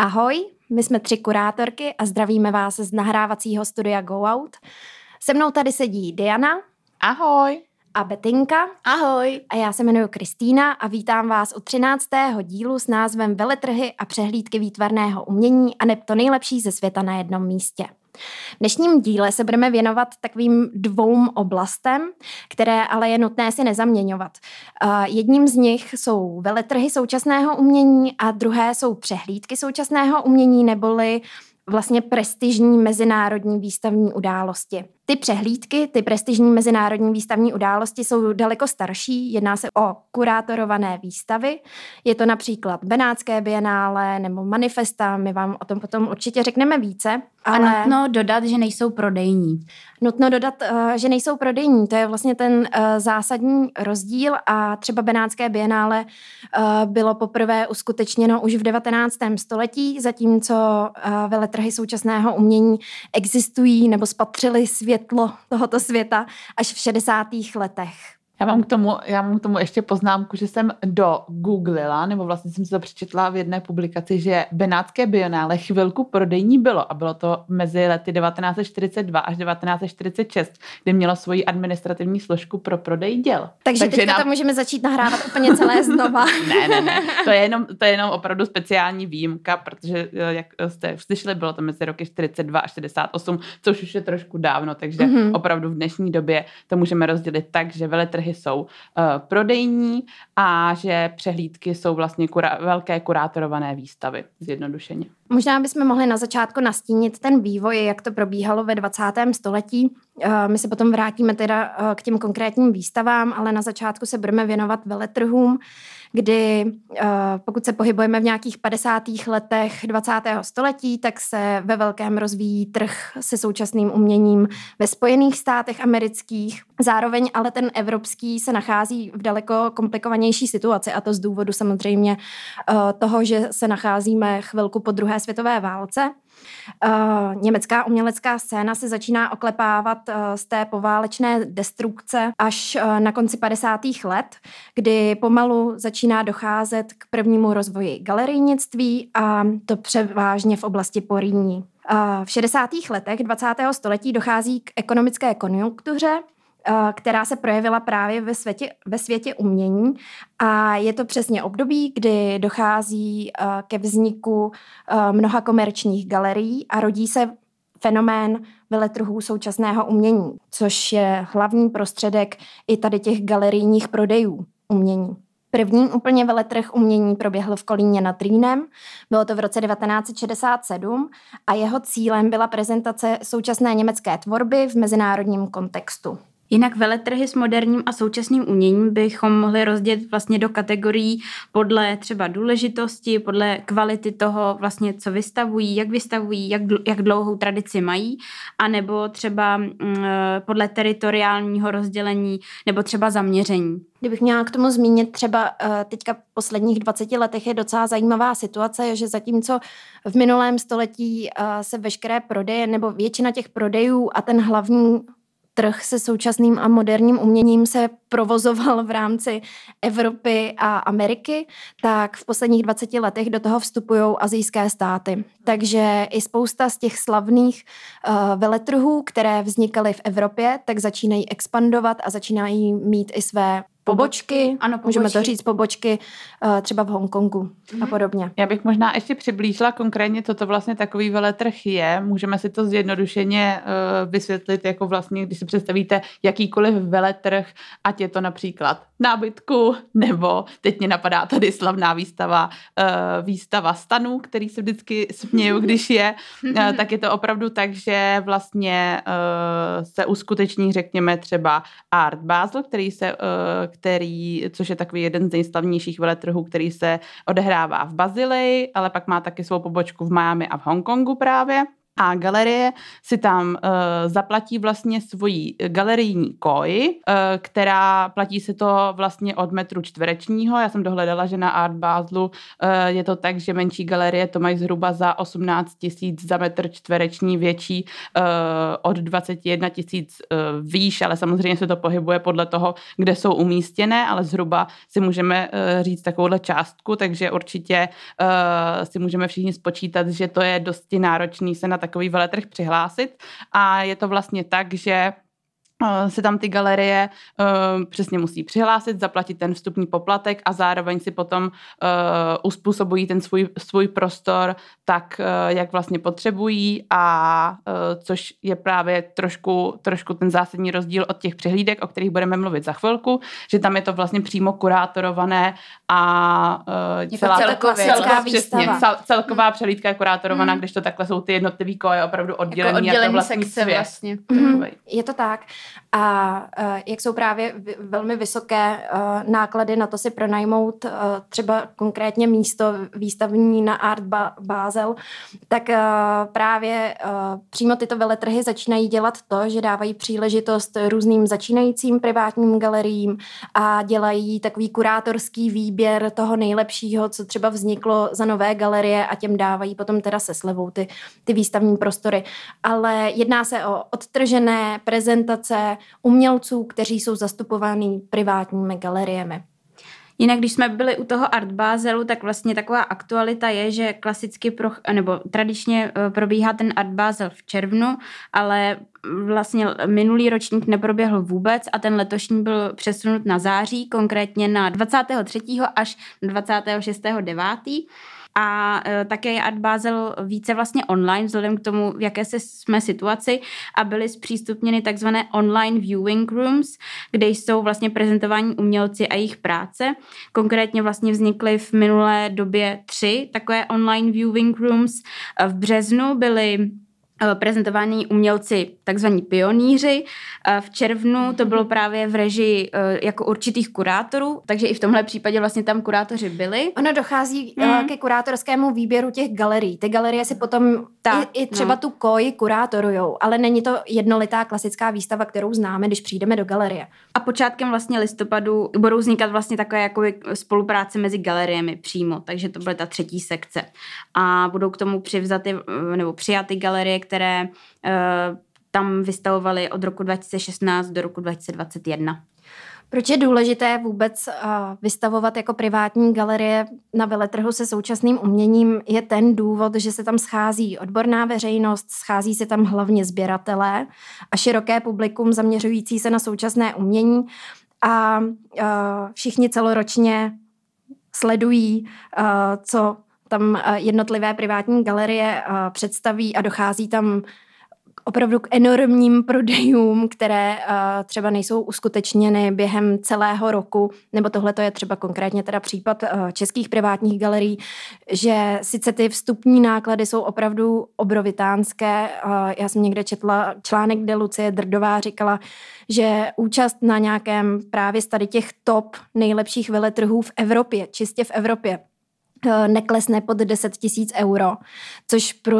Ahoj, my jsme tři kurátorky a zdravíme vás z nahrávacího studia Go Out. Se mnou tady sedí Diana. Ahoj. A Betinka. Ahoj. A já se jmenuji Kristýna a vítám vás u 13. dílu s názvem Veletrhy a přehlídky výtvarného umění a neb to nejlepší ze světa na jednom místě. V dnešním díle se budeme věnovat takovým dvou oblastem, které ale je nutné si nezaměňovat. Jedním z nich jsou veletrhy současného umění a druhé jsou přehlídky současného umění neboli vlastně prestižní mezinárodní výstavní události. Ty přehlídky, ty prestižní mezinárodní výstavní události jsou daleko starší. Jedná se o kurátorované výstavy. Je to například Benátské bienále nebo Manifesta. My vám o tom potom určitě řekneme více. Ale... A nutno dodat, že nejsou prodejní. Nutno dodat, eh, že nejsou prodejní. To je vlastně ten eh, zásadní rozdíl a třeba Benátské bienále eh, bylo poprvé uskutečněno už v 19. století, zatímco veletrhy současného umění existují nebo spatřily svět světlo tohoto světa až v 60. letech. Já mám, k tomu, já mám k tomu ještě poznámku, že jsem do Googlila, nebo vlastně jsem si to přečetla v jedné publikaci, že Benátské bionále chvilku prodejní bylo a bylo to mezi lety 1942 až 1946, kdy mělo svoji administrativní složku pro prodej děl. Takže, Takže teďka nám... to můžeme začít nahrávat úplně celé znova. ne, ne, ne. To je, jenom, to je jenom opravdu speciální výjimka, protože eh, jak jste slyšeli, bylo to mezi roky 42 a 68, což už je trošku dávno, takže mm-hmm. opravdu v dnešní době to můžeme rozdělit tak, že veletrhy trhy jsou uh, prodejní a že přehlídky jsou vlastně kura- velké kurátorované výstavy, zjednodušeně. Možná bychom mohli na začátku nastínit ten vývoj, jak to probíhalo ve 20. století. Uh, my se potom vrátíme teda uh, k těm konkrétním výstavám, ale na začátku se budeme věnovat veletrhům kdy eh, pokud se pohybujeme v nějakých 50. letech 20. století, tak se ve velkém rozvíjí trh se současným uměním ve Spojených státech amerických. Zároveň ale ten evropský se nachází v daleko komplikovanější situaci a to z důvodu samozřejmě eh, toho, že se nacházíme chvilku po druhé světové válce. Uh, německá umělecká scéna se začíná oklepávat uh, z té poválečné destrukce až uh, na konci 50. let, kdy pomalu začíná docházet k prvnímu rozvoji galerijnictví a to převážně v oblasti Poríní. V 60. letech 20. století dochází k ekonomické konjunktuře, Eh, která se projevila právě ve světě, ve světě umění. A je to přesně období, kdy dochází eh, ke vzniku eh, mnoha komerčních galerií a rodí se fenomén veletrhů současného umění, což je hlavní prostředek i tady těch galerijních prodejů umění. První úplně veletrh umění proběhl v Kolíně nad Rýnem, bylo to v roce 1967 a jeho cílem byla prezentace současné německé tvorby v mezinárodním kontextu. Jinak veletrhy s moderním a současným uměním bychom mohli rozdělit vlastně do kategorií podle třeba důležitosti, podle kvality toho vlastně, co vystavují, jak vystavují, jak, jak dlouhou tradici mají, anebo třeba mm, eh, podle teritoriálního rozdělení nebo třeba zaměření. Kdybych měla k tomu zmínit třeba eh, teďka v posledních 20 letech je docela zajímavá situace, že zatímco v minulém století eh, se veškeré prodeje nebo většina těch prodejů a ten hlavní trh se současným a moderním uměním se provozoval v rámci Evropy a Ameriky, tak v posledních 20 letech do toho vstupují azijské státy. Takže i spousta z těch slavných uh, veletrhů, které vznikaly v Evropě, tak začínají expandovat a začínají mít i své pobočky, ano, pobočky. můžeme to říct pobočky uh, třeba v Hongkongu mm-hmm. a mhm. podobně. Já bych možná ještě přiblížila konkrétně, co to vlastně takový veletrh je. Můžeme si to zjednodušeně uh, vysvětlit, jako vlastně, když si představíte jakýkoliv veletrh, ať je to například nábytku, nebo teď mě napadá tady slavná výstava, uh, výstava stanů, který se vždycky směju, když je, uh, tak je to opravdu tak, že vlastně uh, se uskuteční, řekněme, třeba Art Basel, který se, uh, který, což je takový jeden z nejslavnějších veletrhů, který se odehrává v Bazileji, ale pak má taky svou pobočku v Miami a v Hongkongu právě. A galerie si tam uh, zaplatí vlastně svoji galerijní koji, uh, která platí se to vlastně od metru čtverečního. Já jsem dohledala, že na Art Baselu uh, je to tak, že menší galerie to mají zhruba za 18 tisíc za metr čtvereční, větší uh, od 21 tisíc uh, výš, ale samozřejmě se to pohybuje podle toho, kde jsou umístěné, ale zhruba si můžeme uh, říct takovouhle částku, takže určitě uh, si můžeme všichni spočítat, že to je dosti náročný se na takový veletrh přihlásit. A je to vlastně tak, že Eh, si tam ty galerie uh, přesně musí přihlásit, zaplatit ten vstupní poplatek a zároveň si potom uh, uspůsobují ten svůj, svůj prostor tak, uh, jak vlastně potřebují a což je právě trošku, trošku ten zásadní rozdíl od těch přehlídek, o kterých budeme mluvit za chvilku, že tam je to vlastně přímo kurátorované a uh, celá celkově, celková přesně, cel, celková hmm. přehlídka je kurátorovaná, hmm. když to takhle jsou ty jednotlivý koje opravdu oddělený jako, oddělený jako vlastní sekce svět. vlastně. Hmm. Je to tak. A uh, jak jsou právě velmi vysoké uh, náklady na to si pronajmout uh, třeba konkrétně místo výstavní na Art ba- Basel, tak právě přímo tyto veletrhy začínají dělat to, že dávají příležitost různým začínajícím privátním galeriím a dělají takový kurátorský výběr toho nejlepšího, co třeba vzniklo za nové galerie a těm dávají potom teda se slevou ty, ty výstavní prostory. Ale jedná se o odtržené prezentace, umělců, kteří jsou zastupováni privátními galeriemi. Jinak, když jsme byli u toho Art Baselu, tak vlastně taková aktualita je, že klasicky pro, nebo tradičně eh, probíhá ten Art Basel v červnu, ale vlastně minulý ročník neproběhl vůbec a ten letošní byl přesunut na září, konkrétně na 23. až 26. 9 a e, také je Art Basel více vlastně online, vzhledem k tomu, v jaké se jsme situaci a byly zpřístupněny takzvané online viewing rooms, kde jsou vlastně prezentováni umělci a jejich práce. Konkrétně vlastně vznikly v minulé době tři takové online viewing rooms. V březnu byly prezentovaní umělci, takzvaní pioníři. Eh, v červnu to bylo právě v režii eh, jako určitých kurátorů, takže i v tomhle případě vlastně tam kurátoři byli. Ono dochází mm. ke kurátorskému výběru těch galerií. Ty galerie si potom tak, i, i třeba no. tu koji kurátorujou, ale není to jednolitá klasická výstava, kterou známe, když přijdeme do galerie. A počátkem vlastně listopadu budou vznikat vlastně takové jako spolupráce mezi galeriemi přímo, takže to bude ta třetí sekce. A budou k tomu přivzaty nebo přijaty galerie, které uh, tam vystavovaly od roku 2016 do roku 2021. Proč je důležité vůbec uh, vystavovat jako privátní galerie na veletrhu se současným uměním? Je ten důvod, že se tam schází odborná veřejnost, schází se tam hlavně sběratelé a široké publikum zaměřující se na současné umění a uh, všichni celoročně sledují, co tam eh, jednotlivé privátní galerie eh, představí a dochází tam opravdu k enormním prodejům, které uh, třeba nejsou uskutečněny během celého roku, nebo tohle to je třeba konkrétně teda případ českých privátních galerií, že sice ty vstupní náklady jsou opravdu obrovitánské. Já jsem někde četla článek, kde Lucie Drdová říkala, že účast na nějakém právě z tady těch top nejlepších veletrhů v Evropě, čistě v Evropě, Eh, neklesne pod 10 tisíc euro, což pro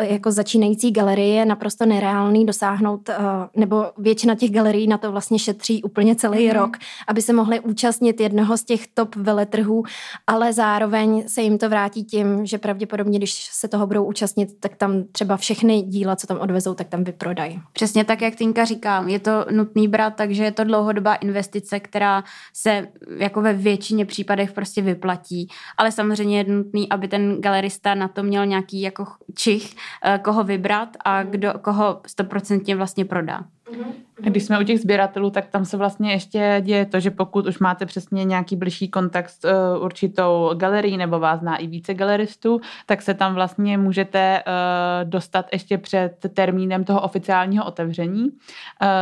jako začínající galerie je naprosto nereálný dosáhnout, eh, nebo většina těch galerií na to vlastně šetří úplně celý mm. rok, aby se mohli účastnit jednoho z těch top veletrhů, ale zároveň se jim to vrátí tím, že pravděpodobně, když se toho budou účastnit, tak tam třeba všechny díla, co tam odvezou, tak tam vyprodají. Přesně tak, jak Tinka říká, je to nutný brát, takže je to dlouhodobá investice, která se jako ve většině případech prostě vyplatí ale samozřejmě je nutný, aby ten galerista na to měl nějaký jako čich, eh, koho vybrat a kdo, koho stoprocentně vlastně prodá. Když jsme u těch sběratelů, tak tam se vlastně ještě děje to, že pokud už máte přesně nějaký blížší kontakt s uh, určitou galerií nebo vás zná i více galeristů, tak se tam vlastně můžete uh, dostat ještě před termínem toho oficiálního otevření, uh,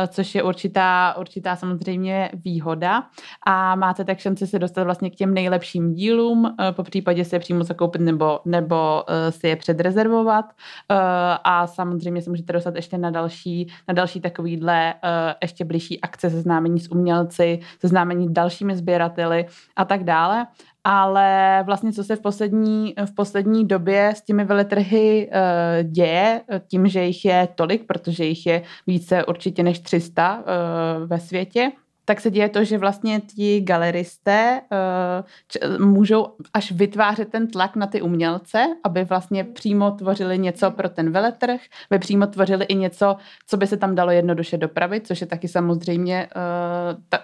což je určitá, určitá samozřejmě výhoda. A máte tak šanci se dostat vlastně k těm nejlepším dílům, uh, po případě si je přímo zakoupit nebo, nebo uh, si je předrezervovat. Uh, a samozřejmě se můžete dostat ještě na další, na další takovýhle ještě blížší akce seznámení s umělci, seznámení dalšími sběrateli a tak dále. Ale vlastně co se v poslední, v poslední době s těmi veletrhy uh, děje, tím, že jich je tolik, protože jich je více určitě než 300 uh, eh, ve světě, tak se děje to, že vlastně ti galeristé uh, můžou až vytvářet ten tlak na ty umělce, aby vlastně přímo tvořili něco pro ten veletrh, aby přímo tvořili i něco, co by se tam dalo jednoduše dopravit, což je taky samozřejmě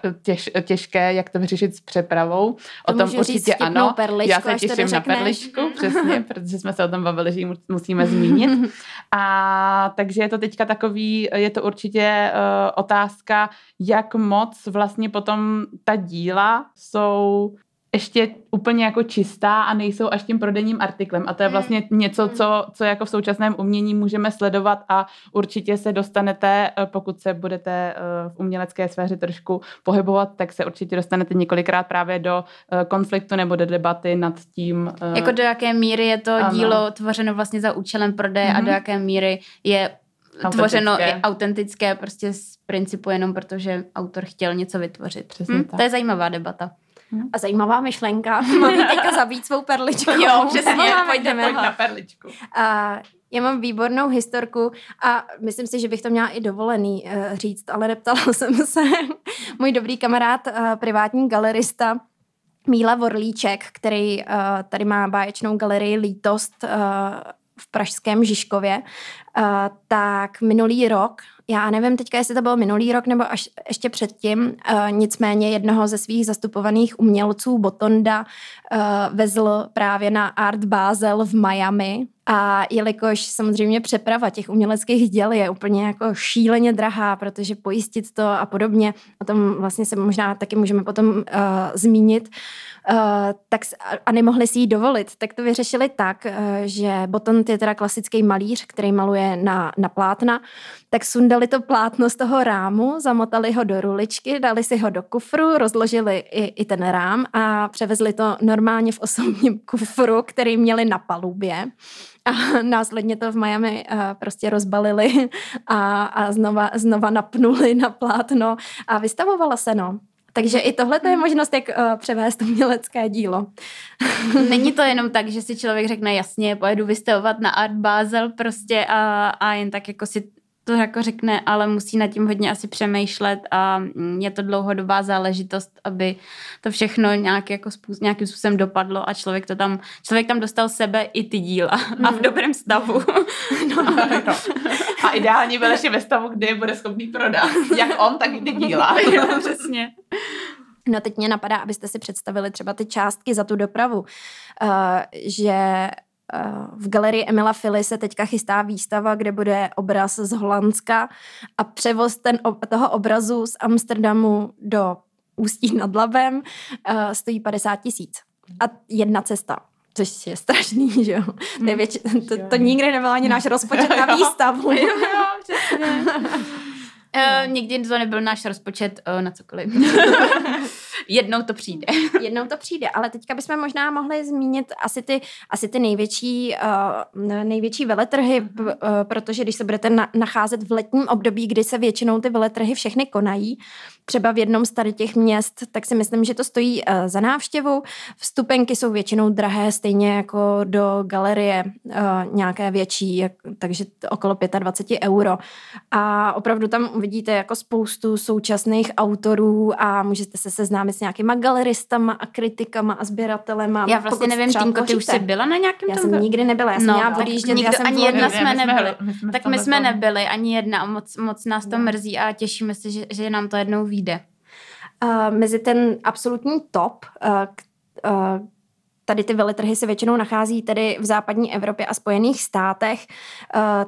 uh, těž, těžké, jak to vyřešit s přepravou. To o tom určitě ano. Perličku, Já se těším na perličku, přesně, protože jsme se o tom bavili, že ji musíme zmínit. A takže je to teďka takový, je to určitě uh, otázka, jak moc vlastně potom ta díla jsou ještě úplně jako čistá a nejsou až tím prodejním artiklem. A to je hmm. vlastně něco, hmm. co, co jako v současném umění můžeme sledovat a určitě se dostanete, eh, pokud se budete eh, v umělecké sféře trošku pohybovat, tak se určitě dostanete několikrát právě do eh, konfliktu nebo do debaty nad tím. Jako do jaké míry je to ano. dílo tvořeno vlastně za účelem prodeje mm-hmm. a do mhm. jaké míry je tvořeno i autentické prostě z principu jenom protože autor chtěl něco vytvořit. Přesně hmm, tak. To je zajímavá debata. Hmm. A zajímavá myšlenka. Mám teďka zabít svou perličku. Jo, přesně, pojďme pojď na perličku. A já mám výbornou historku a myslím si, že bych to měla i dovolený uh, říct, ale neptala jsem se. Můj dobrý kamarád, uh, privátní galerista, Míla Vorlíček, který uh, tady má báječnou galerii Lítost uh, v pražském Žižkově, uh, tak minulý rok, já nevím teďka, jestli to bylo minulý rok nebo až ještě předtím, uh, nicméně jednoho ze svých zastupovaných umělců, Botonda, uh, vezl právě na Art Basel v Miami, a jelikož samozřejmě přeprava těch uměleckých děl je úplně jako šíleně drahá, protože pojistit to a podobně, o tom vlastně se možná taky můžeme potom uh, zmínit, uh, tak a nemohli si ji dovolit, tak to vyřešili tak, uh, že Botond je teda klasický malíř, který maluje na, na plátna, tak sundali to plátno z toho rámu, zamotali ho do ruličky, dali si ho do kufru, rozložili i, i ten rám a převezli to normálně v osobním kufru, který měli na palubě a následně to v Miami uh, prostě rozbalili a, a znova, znova napnuli na plátno a vystavovala se, no. Takže i tohle je možnost, jak uh, převést umělecké dílo. Není to jenom tak, že si člověk řekne, jasně, pojedu vystavovat na Art Basel prostě a, a jen tak jako si to jako řekne, ale musí nad tím hodně asi přemýšlet a mm, je to dlouhodobá záležitost, aby to všechno nějak jako způsob, nějakým způsobem dopadlo a člověk to tam, člověk tam dostal sebe i ty díla a v mhm. dobrém stavu. no, no. A ideální byl ještě ve stavu, kdy je bude schopný prodat. Jak on, tak i ty díla. jo, přesně. No teď mě napadá, abyste si představili třeba ty částky za tu dopravu, uh, že v galerii Emila Fili se teďka chystá výstava, kde bude obraz z Holandska a převoz ten, toho obrazu z Amsterdamu do Ústí nad Labem uh, stojí 50 tisíc. A jedna cesta. Což je strašný, že jo? To, je věč... to, to nikdy nebyl ani náš rozpočet na výstavu. jo, jo. Uh, nikdy to nebyl náš rozpočet uh, na cokoliv. Jednou to přijde. Jednou to přijde, ale teďka bychom možná mohli zmínit asi ty, asi ty největší, uh, největší veletrhy, uh, protože když se budete na, nacházet v letním období, kdy se většinou ty veletrhy všechny konají, třeba v jednom z tady těch měst, tak si myslím, že to stojí uh, za návštěvu. Vstupenky jsou většinou drahé, stejně jako do galerie uh, nějaké větší, takže okolo 25 euro. A opravdu tam uvidíte jako spoustu současných autorů a můžete se seznámit s nějakýma galeristama a kritikama a sběratelema. Já vlastně nevím, Tinko, ty už jsi byla na nějakém Já tom? jsem nikdy nebyla, já jsem no, měla odjíždět. Nikdo, já jsem ani jedna jsme nebyli. Tak my jsme nebyli, ani jedna a moc, moc nás to no. mrzí a těšíme se, že, že nám to jednou vyjde. Uh, mezi ten absolutní top, uh, uh, tady ty veletrhy se většinou nachází tedy v západní Evropě a Spojených státech.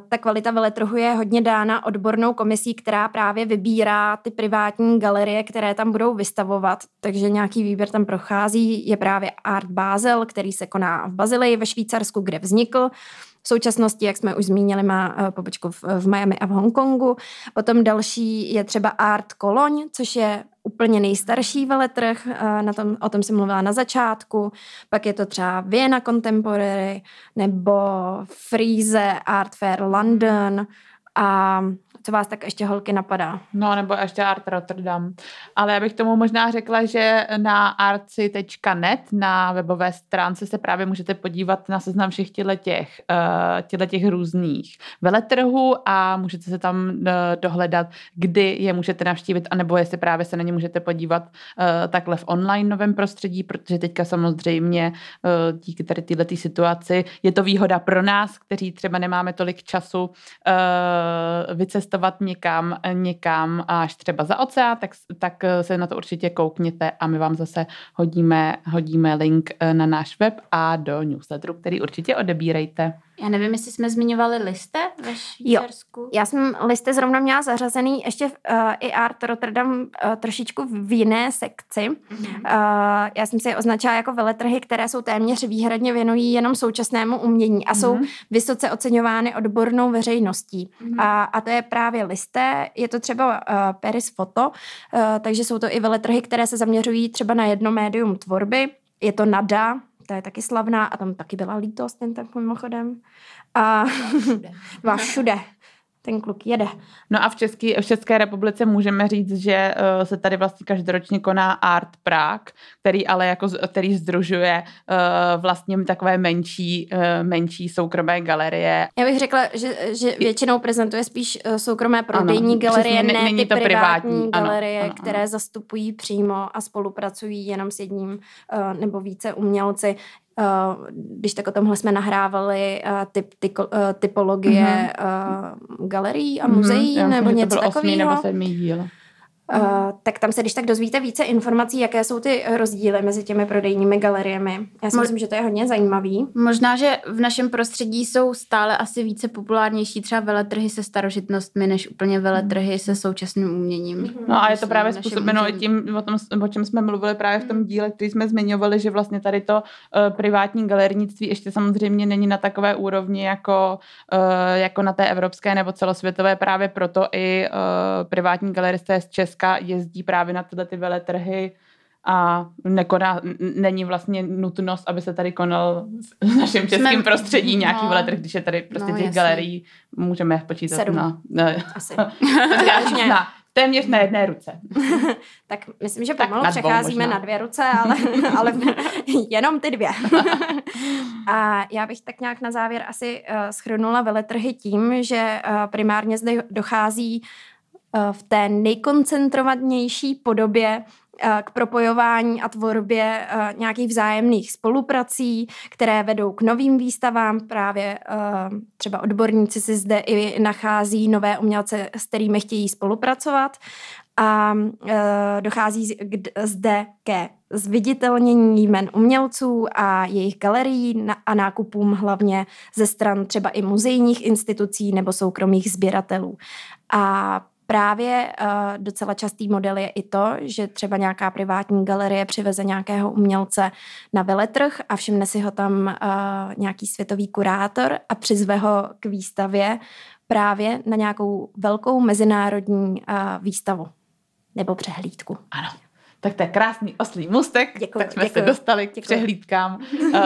Ta kvalita veletrhu je hodně dána odbornou komisí, která právě vybírá ty privátní galerie, které tam budou vystavovat, takže nějaký výběr tam prochází. Je právě Art Basel, který se koná v Bazilii ve Švýcarsku, kde vznikl. Současnosti, jak jsme už zmínili, má eh, pobočku v, v Miami a v Hongkongu. Potom další je třeba Art Cologne, což je úplně nejstarší veletrh, eh, na tom, o tom jsem mluvila na začátku, pak je to třeba Vienna Contemporary nebo Frieze Art Fair London A co vás tak ještě holky napadá? No, nebo ještě Art Rotterdam. Ale já bych tomu možná řekla, že na arci.net na webové stránce se právě můžete podívat na seznam všech těchto těch, uh, těch různých veletrhů a můžete se tam uh, dohledat, kdy je můžete navštívit, anebo jestli právě se na ně můžete podívat uh, takhle v online novém prostředí, protože teďka samozřejmě díky tady této situaci je to výhoda pro nás, kteří třeba nemáme tolik času vycestovat někam, někam až třeba za oceán, tak, tak se na to určitě koukněte a my vám zase hodíme, hodíme link na náš web a do newsletteru, který určitě odebírejte. Já nevím, jestli jsme zmiňovali liste ve Švýcarsku. Jo, já jsem listy zrovna měla zařazený ještě v, uh, i Art Rotterdam uh, trošičku v jiné sekci. Mm-hmm. Uh, já jsem si je označila jako veletrhy, které jsou téměř výhradně věnují jenom současnému umění a mm-hmm. jsou vysoce oceňovány odbornou veřejností. Mm-hmm. A, a to je právě listé, je to třeba uh, Paris Photo, uh, takže jsou to i veletrhy, které se zaměřují třeba na jedno médium tvorby. Je to NADA, ta je taky slavná a tam taky byla lítost, ten tak mimochodem. A byla všude ten kluk jede. No a v, Český, v České republice můžeme říct, že uh, se tady vlastně každoročně koná Art Prague, který ale jako, který združuje uh, vlastně takové menší, uh, menší soukromé galerie. Já bych řekla, že, že většinou prezentuje spíš uh, soukromé prodejní ano, galerie, přesně, ne není ty to privátní, privátní galerie, ano, ano, které ano. zastupují přímo a spolupracují jenom s jedním uh, nebo více umělci. Uh, když tak o tomhle jsme nahrávali uh, typ, tyko, uh, typologie mm-hmm. galerií a muzeí mm-hmm, nebo něco takového. nebo sedmý díl. Uh, tak tam se když tak dozvíte více informací, jaké jsou ty rozdíly mezi těmi prodejními galeriemi. Já si Mo- myslím, že to je hodně zajímavý. Možná, že v našem prostředí jsou stále asi více populárnější třeba veletrhy se starožitnostmi, než úplně veletrhy se současným uměním. No a je to právě způsobeno i tím, o, tom, o čem jsme mluvili právě v tom díle, který jsme zmiňovali, že vlastně tady to uh, privátní galernictví ještě samozřejmě není na takové úrovni jako, uh, jako na té evropské nebo celosvětové, právě proto i uh, privátní galeristé z Česka Česka jezdí právě na tyhle ty veletrhy a nekoná, není vlastně nutnost, aby se tady konal v našem českém Jsme... prostředí nějaký no. veletrh, když je tady prostě no, těch jasný. galerií, můžeme počítat Sedm. na... Ne, Asi. na, téměř na jedné ruce. tak myslím, že pomalu tak přecházíme na dvě ruce, ale, ale jenom ty dvě. a já bych tak nějak na závěr asi uh, schrnula veletrhy tím, že uh, primárně zde dochází Eh, v té nejkoncentrovanější podobě eh, k propojování a tvorbě eh, nějakých vzájemných spoluprací, které vedou k novým výstavám. Právě třeba odborníci si zde i nachází nové umělce, s kterými chtějí spolupracovat a dochází zde ke zviditelnění jmen umělců a jejich galerií a nákupům hlavně ze stran třeba i muzejních institucí nebo soukromých sběratelů. A Právě uh, docela častý model je i to, že třeba nějaká privátní galerie přiveze nějakého umělce na veletrh a všimne si ho tam uh, nějaký světový kurátor a přizve ho k výstavě právě na nějakou velkou mezinárodní uh, výstavu nebo přehlídku. Ano. Tak to je krásný oslý mustek, děkuju, tak jsme děkuju, se dostali k děkuju. přehlídkám, uh,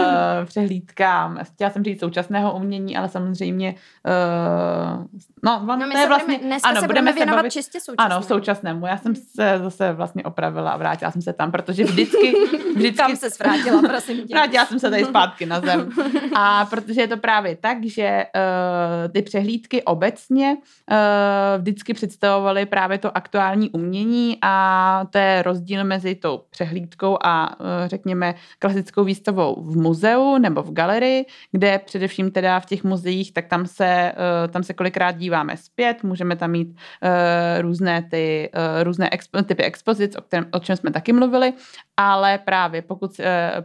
přehlídkám, chtěla jsem říct současného umění, ale samozřejmě, uh, no, no my to je vlastně, budeme, ano, se budeme, budeme věnovat bavit, čistě současnému. Ano, současnému. Já jsem se zase vlastně opravila a vrátila jsem se tam, protože vždycky, vždycky tam se vrátila, prosím tě. Vrátila jsem se tady zpátky na zem. A protože je to právě tak, že uh, ty přehlídky obecně uh, vždycky představovaly právě to aktuální umění a to je rozdíl rozdíl mezi tou přehlídkou a eh, řekněme klasickou výstavou v muzeu nebo v galerii, kde především teda v těch muzeích, tak tam se, eh, tam se kolikrát díváme zpět, můžeme tam mít eh, různé ty různé expo, typy expozic, o, kterém, o čem jsme taky mluvili, ale právě pokud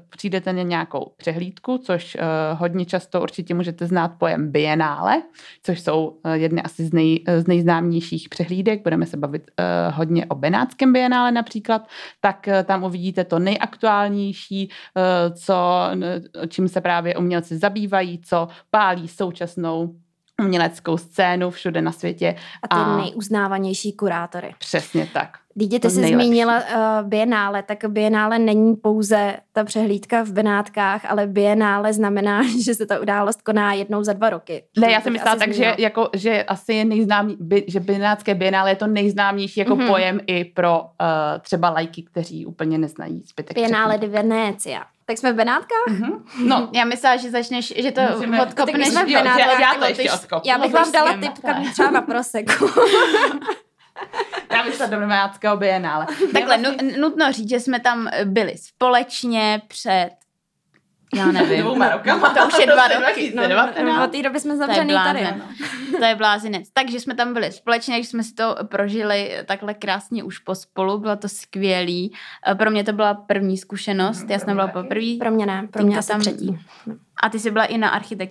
přijdete na nějakou přehlídku, což hodně často určitě můžete znát pojem bienále, což jsou jedny asi z, nej, z nejznámějších přehlídek, budeme se bavit hodně o Benátském bienále například, tak eh, tam uvidíte to nejaktuálnější, eh, co, čím se právě umělci zabývají, co pálí současnou uměleckou scénu všude na světě. A ty a... nejuznávanější kurátory. Přesně tak. Dítě, ty To jsi nejlepší. zmínila uh, Bienále, tak Bienále není pouze ta přehlídka v Benátkách, ale Bienále znamená, že se ta událost koná jednou za dva roky. Ne, já jsem myslela tak, že, jako, že asi je nejznámý, by, že Benátské bienále je to nejznámější jako Mhm. mm-hmm. pojem i pro uh, třeba lajky, kteří úplně neznají zbytek. Bienále di Venecia. Tak jsme v Benátkách? Mhm. No, Já myslela, že začneš, že to Musíme- odkopneš. Tak jsme v Benátkách, že já tak to ještě lotyš- odkop. Já bych vám dala tip kam třeba na proseku. Já bych šla do Benátského bienále. Takhle, vlastně- nu- nutno říct, že jsme tam byli společně před, já nevím, Dvouma rokama. to už je dva roky. 2019. Od té doby jsme zavřený tady. blázen. To je blázinec. Takže jsme tam byli společně, když jsme si to prožili takhle krásně už pospolu, bylo to skvělý. Eh, Pro mě to byla první zkušenost, já jsem byla poprvé. Pro mě ne, pro mě asi tam- třetí. A ty jsi byla i na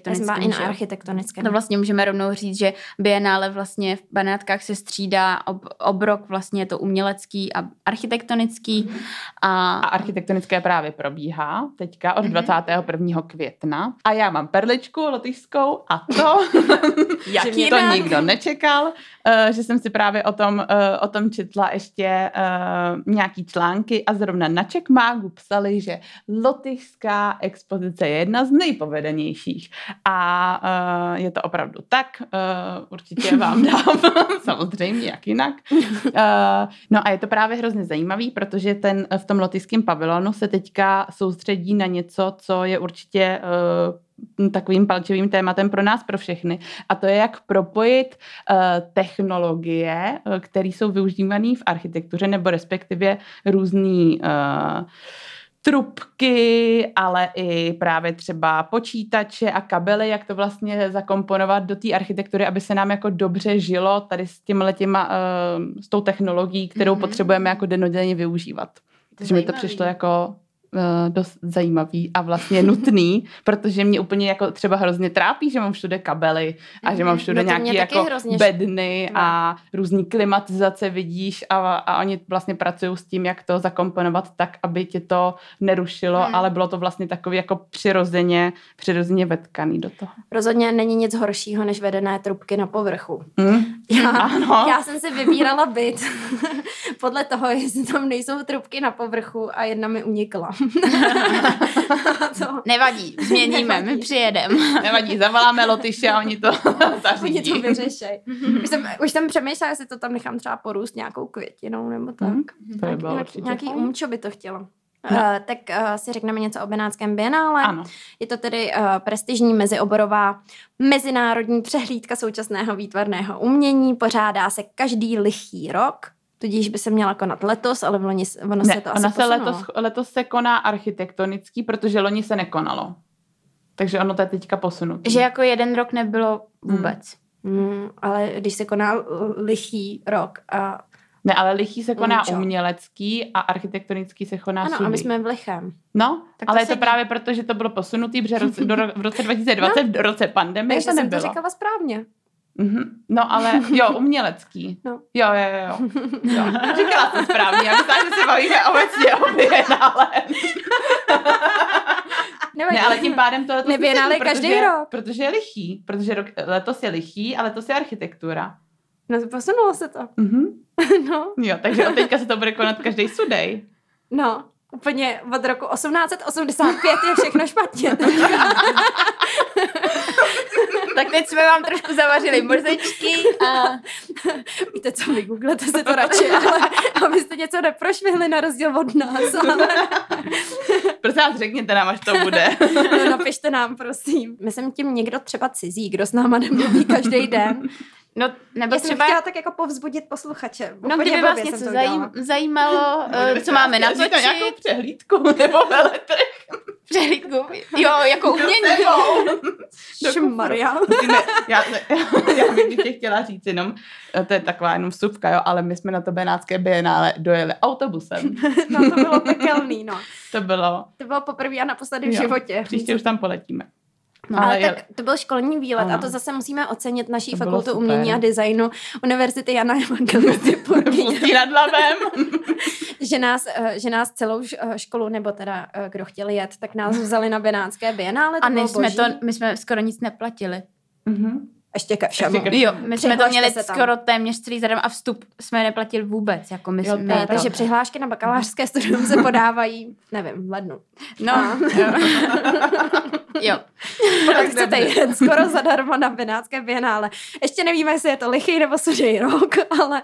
Já jsem byla i na architektonickém. No vlastně můžeme rovnou říct, že Bienále vlastně v Benátkách se střídá ob, obrok, vlastně je to umělecký a architektonický. A, A architektonické právě probíhá teďka Mhm. od 21. května. A já mám perličku lotyšskou a to, Jak to jinak? nikdo nečekal, eh, že jsem si právě o tom, eh, o tom četla ještě eh, nějaký články a zrovna na Checkmagu psali, že lotyšská expozice je jedna z nejpovedenějších. A eh, je to opravdu tak. eh, Určitě vám dám samozřejmě, jak jinak. Eh, No a je to právě hrozně zajímavý, protože ten v tom lotyšském pavilonu se teďka soustředí na něco, co je určitě eh, takovým palčivým tématem pro nás, pro všechny. A to je, jak propojit eh, technologie, které jsou využívané v architektuře, nebo respektive různý eh, trubky, ale i právě třeba počítače a kabely, jak to vlastně zakomponovat do té architektury, aby se nám jako dobře žilo tady s těma těma, uh, s tou technologií, kterou Mhm. mm-hmm. potřebujeme jako denodenně využívat. Takže mi to přišlo jako dost zajímavý a vlastně nutný, protože mě úplně jako třeba hrozně trápí, že mám všude kabely a že mám všude No taky jako hrozně bedny No. a různý klimatizace vidíš a, a oni vlastně pracují s tím, jak to zakomponovat tak, aby tě to nerušilo, Hmm. ale bylo to vlastně takový jako přirozeně, přirozeně vetkaný do toho. Rozhodně není nic horšího, než vedené trubky na povrchu. Hm? Já, Ano. já jsem si vybírala byt podle toho, jestli tam nejsou trubky na povrchu a jedna mi unikla. Nevadí, změníme, Nevadí. my přijedeme. Nevadí, zavoláme Lotyše a oni to oni zařídí. to vyřešej. Už jsem, už jsem přemýšlela, jestli to tam nechám třeba porůst nějakou květinou nebo tak. Mhm, To by bylo nějaký, určitě nějaký umčo by to chtělo. No. Uh, tak uh, si řekneme něco o Benátském bienále. Ano. Je to tedy uh, prestižní mezioborová mezinárodní přehlídka současného výtvarného umění. Pořádá se každý lichý rok, tudíž by se měla konat letos, ale v loni ono Ne, se to asi ona se posunulo. letos, letos se koná architektonický, protože loni se nekonalo. Takže ono to je teďka posunutý. Že jako jeden rok nebylo vůbec. Mm, ale když se koná lichý rok a Ne, ale lichý se koná Umčo. umělecký a architektonický se koná ano, sudy. a my jsme v lichém. No, Tak to ale je to sedí. právě proto, že to bylo posunutý, protože roce, do, v roce 2020, no. v roce pandemie Takže to jsem nebylo. to říkala správně. Mhm. No, ale jo, umělecký. No. Jo, jo, jo. jo. Říkala jsem správně, já myslím, že se bavíme obecně o. Ne, ale tím pádem to letos Ne, bienále nesedí, každý protože, rok. Protože je lichý. Protože rok, letos je lichý a letos je architektura. No, posunulo se to. Mhm. No, Jo, takže od teďka se to bude konat každý sudej. no. Úplně od roku 1885 je všechno špatně. Tak teď jsme vám trošku zavařili mozečky a Víte co, vygooglete si to radši, ale abyste něco neprošvihli na rozdíl od nás. Ale Prosím vás, řekněte nám, až to bude. no, napište nám, prosím. Myslím tím někdo třeba cizí, kdo s náma nemluví každý den. No, nebo Já jsem třeba... chtěla tak jako povzbudit posluchače. No, Úplně kdyby vás něco jsem to zajím, zajímalo, eh, co máme říct to nějakou přehlídku nebo veletrh. přehlídku, jo, jako umění. Šmaria. Já, já bych tě chtěla říct jenom, eh, to je taková jenom vsuvka, jo, ale my jsme na to Benátské bienále dojeli autobusem. No to bylo pekelný, no. To bylo, To bylo poprvé a naposledy v Jo, životě. příště už tam poletíme. No, ale tak to byl školní výlet Ano. a to zase musíme ocenit naší To fakultu umění a designu Univerzity Jana Evangelisty Purkyně, nad hlavem. že nás, eh, že nás celou eh, školu, nebo teda eh, kdo chtěl jet, tak nás vzali na Benátské bienále. A my jsme, boží. to, my jsme skoro nic neplatili. Mhm. Ještě ke všemu. Ještě ke Jo, my jsme to měli skoro téměř celý zadarmo a vstup jsme neplatili vůbec. Jako my, Jo, jsme, to, Takže přihlášky na bakalářské studium se podávají, nevím, v lednu. No, jo. jo. Pokud chcete jet skoro zadarmo na Benátské bienále. Ještě nevíme, jestli je to lichý nebo sudý rok, ale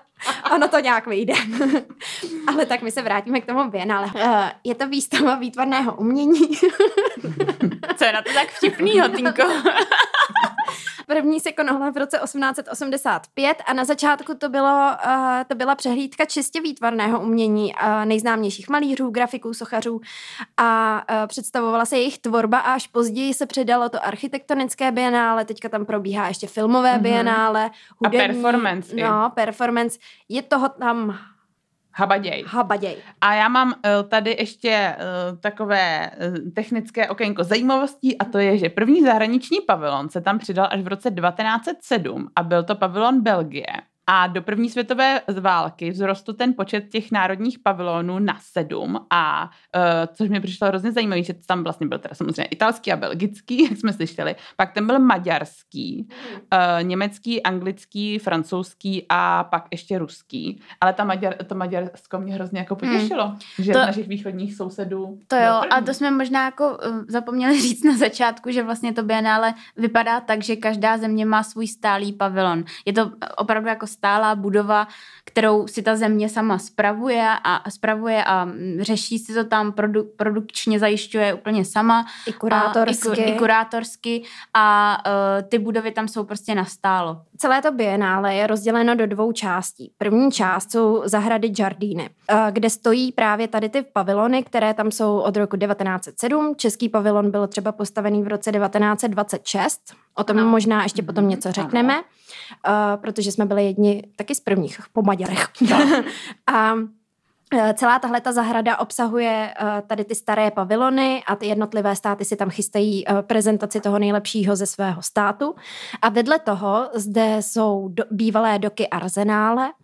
ono to nějak vyjde. ale tak my se vrátíme k tomu bienále. Uh, je to výstava výtvarného umění. Co je na to tak vtipnýho, Tinko? První se konala v roce 1885 a na začátku to, bylo, uh, to byla přehlídka čistě výtvarného umění uh, nejznámějších malířů, grafiků, sochařů a uh, představovala se jejich tvorba a až později se předalo to architektonické bienále, teďka tam probíhá ještě filmové Mhm. bienále, hudební. performance i. No, performance. Je toho tam Habaděj. habaděj. A já mám uh, tady ještě uh, takové uh, technické okénko zajímavostí a to je, že první zahraniční pavilon se tam přidal až v roce 1907 a byl to pavilon Belgie. A do první světové války vzrostl ten počet těch národních pavilonů na sedm a uh, což mi přišlo hrozně zajímavé, že tam vlastně byl teda samozřejmě italský a belgický, jak jsme slyšeli, pak ten byl maďarský, uh, německý, anglický, francouzský a pak ještě ruský. Ale ta Maďar, to Maďarsko mě hrozně jako potěšilo, hmm. že To- z našich východních sousedů To jo, a první. to jsme možná jako uh, zapomněli říct na začátku, že vlastně to Biennále vypadá tak, že každá země má svůj stálý pavilon. Je to opravdu jako stálá budova, kterou si ta země sama spravuje a spravuje a mm, řeší si to tam, produ, produkčně zajišťuje úplně sama. I kurátorsky. A, i, i kurátorsky a uh, ty budovy tam jsou prostě nastálo. Celé to bienále je rozděleno do dvou částí. První část jsou zahrady Jardíny, eh, kde stojí právě tady ty pavilony, které tam jsou od roku 1907. Český pavilon byl třeba postavený v roce 1926. O tom Ano. možná ještě potom Mhm, něco řekneme, eh, protože jsme byli jedni taky z prvních po Maďarech. A eh, Celá tahle ta zahrada obsahuje eh, tady ty staré pavilony a ty jednotlivé státy si tam chystají eh, prezentaci toho nejlepšího ze svého státu. A vedle toho zde jsou do, bývalé doky Arzenále, eh,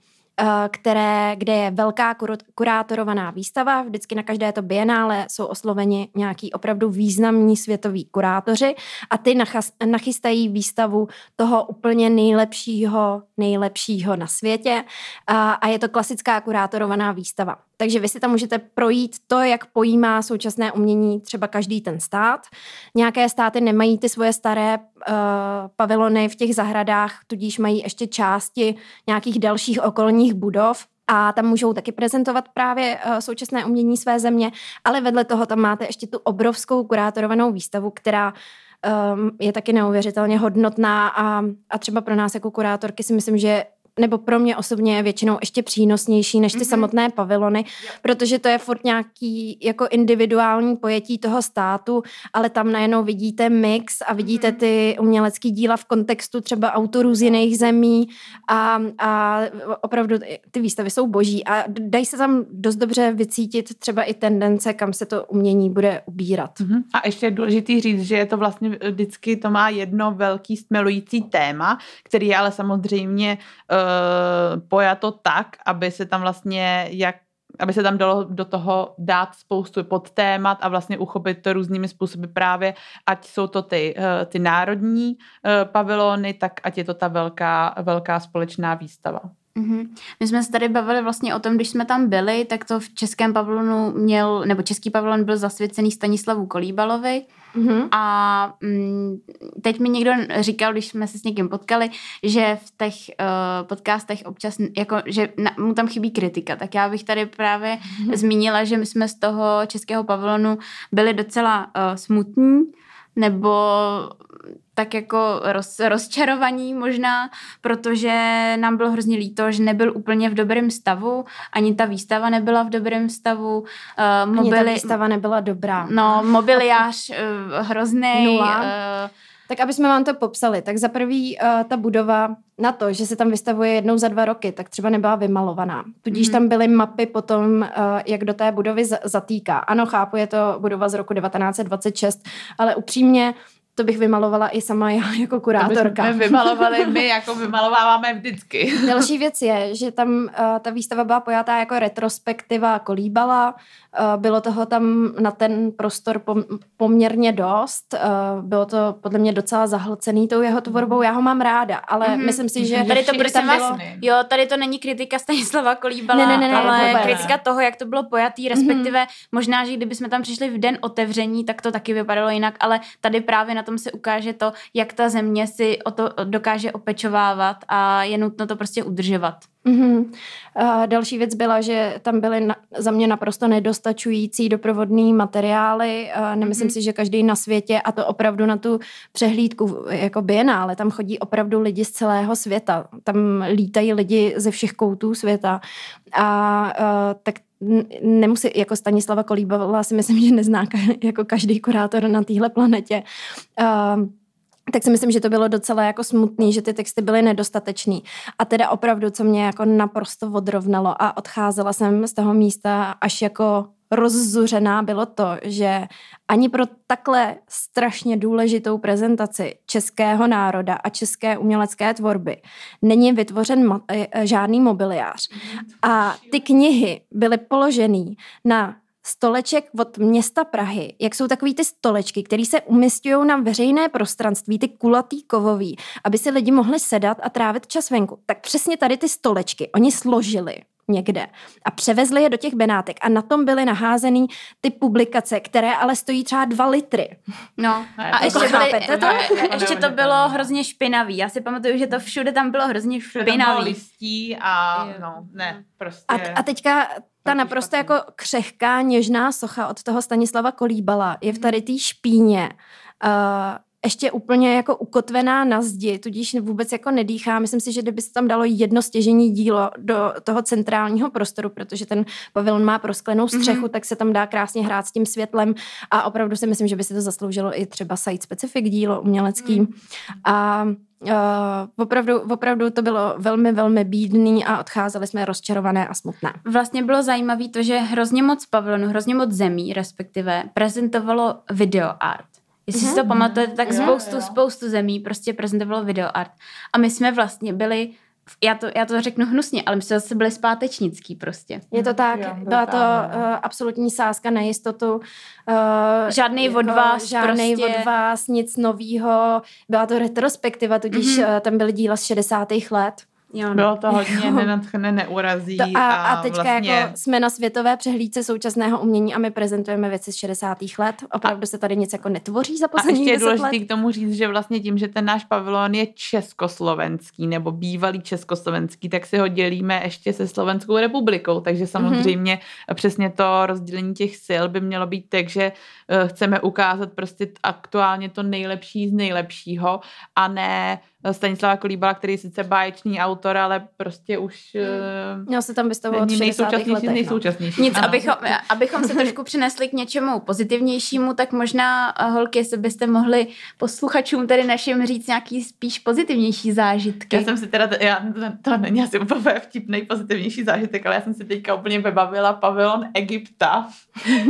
které, kde je velká kurátorovaná výstava. Vždycky na každé to bienále jsou osloveni nějaký opravdu významní světoví kurátoři a ty nachystají výstavu toho úplně nejlepšího, nejlepšího na světě a, a je to klasická kurátorovaná výstava. Takže vy si tam můžete projít to, jak pojímá současné umění třeba každý ten stát. Nějaké státy nemají ty svoje staré uh, pavilony v těch zahradách, tudíž mají ještě části nějakých dalších okolních budov, a tam můžou taky prezentovat právě uh, současné umění své země, ale vedle toho tam máte ještě tu obrovskou kurátorovanou výstavu, která um, je taky neuvěřitelně hodnotná a, a třeba pro nás jako kurátorky si myslím, že nebo pro mě osobně je většinou ještě přínosnější než ty Mhm. mm-hmm. samotné pavilony, protože to je furt nějaký jako individuální pojetí toho státu, ale tam najednou vidíte mix a vidíte Mhm. ty umělecký díla v kontextu třeba autorů z jiných zemí a, a opravdu ty výstavy jsou boží a dají se tam dost dobře vycítit třeba i tendence, kam se to umění bude ubírat. Mhm. A ještě je důležitý říct, že je to vlastně vždycky, to má jedno velký stmelující téma, který je ale samozřejmě uh, pojato tak, aby se tam vlastně jak aby se tam dalo do toho dát spoustu podtémat a vlastně uchopit to různými způsoby právě, ať jsou to ty, eh, ty národní eh, pavilony, tak ať je to ta velká, velká společná výstava. Mhm. My jsme se tady bavili vlastně o tom, když jsme tam byli, tak to v českém pavilonu měl, nebo český pavilon byl zasvěcený Stanislavu Kolíbalovi Mhm. a mm, teď mi někdo říkal, když jsme se s někým potkali, že v těch uh, podcastech občas, jako, že na, mu tam chybí kritika, tak já bych tady právě Mhm. zmínila, že my jsme z toho českého pavilonu byli docela uh, smutní, nebo tak jako roz, rozčarovaní možná, protože nám bylo hrozně líto, že nebyl úplně v dobrém stavu, ani ta výstava nebyla v dobrém stavu. Uh, Ani ta mobily, výstava nebyla dobrá. no, mobiliář uh, hrozný. Nula. Uh, Tak aby jsme vám to popsali, tak za prvý uh, ta budova na to, že se tam vystavuje jednou za dva roky, tak třeba nebyla vymalovaná. Tudíž Mhm. tam byly mapy potom, uh, jak do té budovy z- zatýká. Ano, chápu, je to budova z roku 1926, ale upřímně to bych vymalovala i sama já jako kurátorka. To bychom vymalovali my, jako vymalováváme vždycky. Další věc je, že tam uh, ta výstava byla pojatá jako retrospektiva kolíbala, uh, bylo toho tam na ten prostor pom- poměrně dost, uh, bylo to podle mě docela zahlcený tou jeho tvorbou, já ho mám ráda, ale mm-hmm. myslím si, že... Tady to prosím vás, bylo... jo, tady to není kritika Stanislava Kolíbala, ne, ne, ne, ne, ale vůbec. kritika toho, jak to bylo pojatý, respektive mm-hmm. možná, že kdyby jsme tam přišli v den otevření, tak to taky vypadalo jinak, ale tady právě na tom se ukáže to, jak ta země si o to dokáže opečovávat a je nutno to prostě udržovat. Mm-hmm. Uh, další věc byla, že tam byly na, za mě naprosto nedostačující doprovodný materiály. Uh, nemyslím mm-hmm. si, že každý na světě, a to opravdu na tu přehlídku jako bienále, tam chodí opravdu lidi z celého světa. Tam lítají lidi ze všech koutů světa. A uh, tak nemusí, jako Stanislava Kolíbala si myslím, že nezná jako každý kurátor na téhle planetě. Uh, tak si myslím, že to bylo docela jako smutný, že ty texty byly nedostatečný. A teda opravdu, co mě jako naprosto odrovnalo a odcházela jsem z toho místa až jako rozzuřená, bylo to, že ani pro takhle strašně důležitou prezentaci českého národa a české umělecké tvorby není vytvořen ma- eh, žádný mobiliář. A ty knihy byly položený na stoleček od města Prahy, jak jsou takový ty stolečky, které se umistují na veřejné prostranství, ty kulatý kovový, aby si lidi mohli sedat a trávit čas venku. Tak přesně tady ty stolečky oni složili někde a převezli je do těch Benátek a na tom byly naházený ty publikace, které ale stojí třeba dva litry. No a ještě, byly, to, ještě to bylo hrozně špinavý. Já si pamatuju, že to všude tam bylo hrozně špinavý. listí a no, ne, prostě. A, a teďka ta naprosto jako křehká, něžná socha od toho Stanislava Kolíbala je v tady té špíně. Uh, ještě úplně jako ukotvená na zdi, tudíž vůbec jako nedýchá. Myslím si, že kdyby se tam dalo jedno stěžení dílo do toho centrálního prostoru, protože ten pavilon má prosklenou střechu, mm-hmm. tak se tam dá krásně hrát s tím světlem a opravdu si myslím, že by se to zasloužilo i třeba site specific dílo umělecký. Mm. A Uh, opravdu, opravdu to bylo velmi, velmi bídný a odcházeli jsme rozčarované a smutné. Vlastně bylo zajímavé to, že hrozně moc pavilonů, hrozně moc zemí respektive prezentovalo video art. Jestli mm-hmm. si to mhm. pamatujete, tak spoustu, jo, jo. spoustu zemí prostě prezentovalo videoart. A my jsme vlastně byli já to, já to řeknu hnusně, ale my jsme zase byli zpátečnický prostě. Je to tak, jo, byla to uh, absolutní sázka na jistotu. Uh, žádný jako, od vás Žádný prostě. od vás, nic novýho. Byla to retrospektiva, tudíž mm-hmm. uh, tam byly díla z 60. let. Jo, no. Bylo to hodně nenadchne, neurazí. To a, a, teďka vlastně... jako jsme na světové přehlídce současného umění a my prezentujeme věci z 60. let. Opravdu a, se tady nic jako netvoří za poslední A ještě je důležité k tomu říct, že vlastně tím, že ten náš pavilon je československý nebo bývalý československý, tak si ho dělíme ještě se Slovenskou republikou. Takže mhm. samozřejmě mm-hmm. přesně to rozdělení těch sil by mělo být tak, že uh, chceme ukázat prostě aktuálně to nejlepší z nejlepšího a ne Stanislava Kolíbala, který je sice báječný autor, ale prostě už... Hmm. Měl se tam vystavovat v nejsoučasnější, letech, no. nejsoučasnější. Nic, abychom, abychom se trošku přinesli k něčemu pozitivnějšímu, tak možná, eh, holky, jestli byste mohli posluchačům tady našim říct nějaký spíš pozitivnější zážitky. Já jsem si teda, já, to není asi úplně vtipný pozitivnější zážitek, ale já jsem si teďka úplně vybavila pavilon Egypta,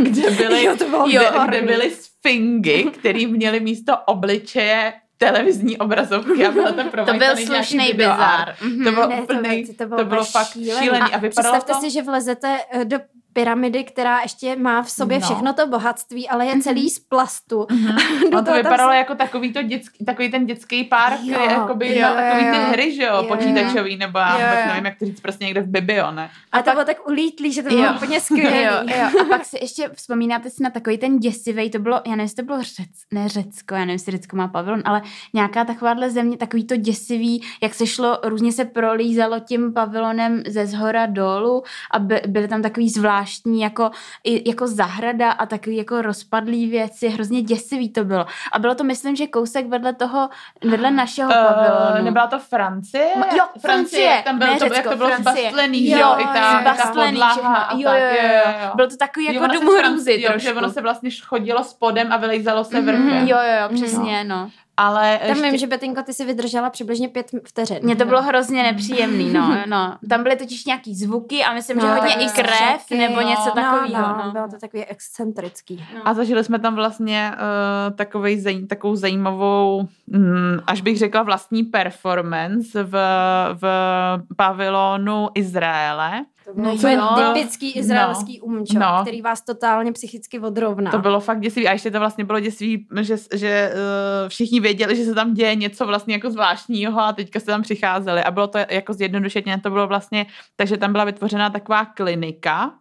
kde byly, jo, to bylo, kde, kde byly sfingy, který měly místo obličeje televizní obrazovky a bylo to To byl slušný bizar. Mm-hmm. To bylo úplný, to, to, bylo, to bylo fakt šílený. A, a představte to... si, že vlezete eh, do pyramidy, která ještě má v sobě no. všechno to bohatství, ale je mm-hmm. celý z plastu. Mm-hmm. to vypadalo tam... jako takový, to dětský, takový ten dětský park, jo, jakoby jo, na takový jo, ty hry, že jo, jo počítačový, nebo já vůbec nevím, jak to říct, prostě někde v Bibio, ne? A, a to bylo tak ulítlý, že to bylo jo. úplně skvělé. Jo, jo. A pak si ještě vzpomínáte si na takový ten děsivý, to bylo, já nevím, jestli to bylo Řec, ne Řecko, já nevím, jestli Řecko má pavilon, ale nějaká takováhle země, takový to děsivý, jak se šlo, různě se prolízalo tím pavilonem ze zhora dolů a by, byly tam takový zvláštní jako, i, jako zahrada a takový jako rozpadlý věci, hrozně děsivý to bylo. A bylo to, myslím, že kousek vedle toho, vedle našeho pavilonu. Uh, nebyla to Francie? Ma, jo, Francie. Francie. Tam bylo ne, to, Řecko, jak to bylo Francie. zbastlený, jo, jo, i ta, zbastlený, ta podlaha. Jo, jo, jo, jo. Bylo to takový jako dům hrůzy Jo, že ono se vlastně chodilo spodem a vylejzalo se vrchem. Mm-hmm, jo, jo, jo, přesně, no. Ale... Tam ještě... vím, že Betinko, ty si vydržela přibližně pět vteřin. Mně to bylo hrozně nepříjemný, no, no. Tam byly totiž nějaký zvuky a myslím, no, že hodně i krev šaky, nebo něco no, takového. No, no. Bylo to takový excentrický. No. A zažili jsme tam vlastně uh, takovej, zaj, takovou zajímavou, mm, až bych řekla vlastní performance v, v pavilonu Izraele No, to je typický izraelský no, umčo, no. který vás totálně psychicky odrovná. To bylo fakt děsivý. A ještě to vlastně bylo děsivý, že, že uh, všichni věděli, že se tam děje něco vlastně jako zvláštního a teďka se tam přicházeli. A bylo to jako zjednodušeně, to bylo vlastně, takže tam byla vytvořena taková klinika,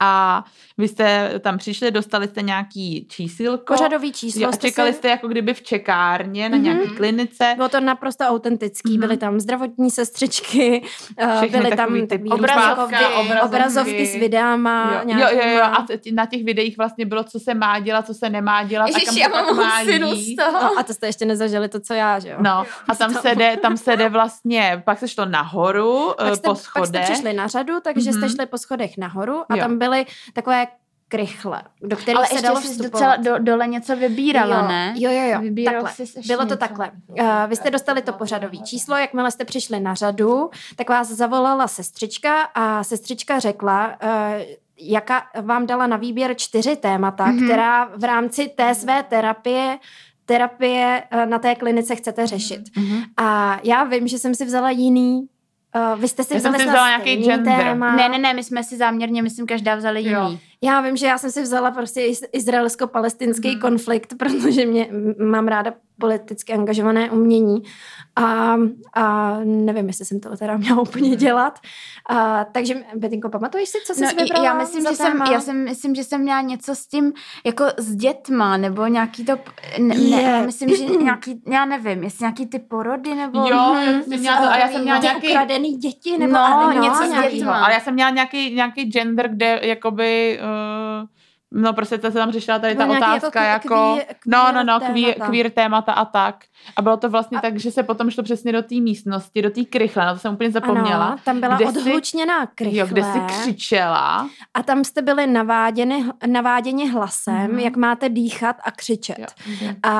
a vy jste tam přišli, dostali jste nějaký čísilko. Pořadový číslo. Jo, a čekali jste jako kdyby v čekárně na mm-hmm. nějaký klinice. Bylo to naprosto autentický. Mm-hmm. Byly tam zdravotní sestřičky, eh, Všechny byly tam ty obrazovky, obrazovky, obrazovky s videama. Jo, jo, jo, jo, a na těch videích vlastně bylo, co se má dělat, co se nemá dělat. Ježiš, a kam já mám má z toho. No, a to jste ještě nezažili to, co já, že jo? No, a tam se jde, tam se jde vlastně, pak se šlo nahoru pak jste, po schodech. Pak jste přišli na řadu, takže mm-hmm. jste šli po schodech nahoru a jo. tam byly takové krychle, do kterých Ale se dalo jsi docela do, dole něco vybírala, jo, ne? Jo, jo, jo. Vybíral takhle. Bylo to něco. takhle. Uh, vy jste dostali to pořadové číslo, jakmile jste přišli na řadu, tak vás zavolala sestřička a sestřička řekla, uh, jaká vám dala na výběr čtyři témata, mm-hmm. která v rámci té své terapie terapie uh, na té klinice chcete řešit. Mm-hmm. A já vím, že jsem si vzala jiný Uh, vy jste si já vzali, jsem si vzala nějaký gender. Téma. Ne, ne, ne, my jsme si záměrně, myslím, každá vzali jiný. Jo. Já vím, že já jsem si vzala prostě izraelsko-palestinský mm. konflikt, protože mě mám ráda politicky angažované umění a, a nevím, jestli jsem to teda měla úplně mhm. dělat. A, takže, Betinko, pamatuješ si, co jsi no, vybrala já myslím, že jsem, já jsem, myslím, že jsem měla něco s tím, jako s dětma, nebo nějaký to, ne, ne myslím, že nějaký, já nevím, jestli nějaký ty porody, nebo... Jo, hmm, měla to, a já jsem měla nějaký... ukradený děti, nebo... No, no něco s dětma. Ale já jsem měla nějaký, nějaký gender, kde jakoby... Uh, No prostě to se tam řešila tady ta otázka jako, jako queer, no, no, no, queer, queer témata a tak. A bylo to vlastně a... tak, že se potom šlo přesně do té místnosti, do té krychle, na to jsem úplně zapomněla. Ano, tam byla odhlučněná krychle. Jo, kde si křičela. A tam jste byli naváděni, naváděni hlasem, mm-hmm. jak máte dýchat a křičet. Jo. Mm-hmm. A,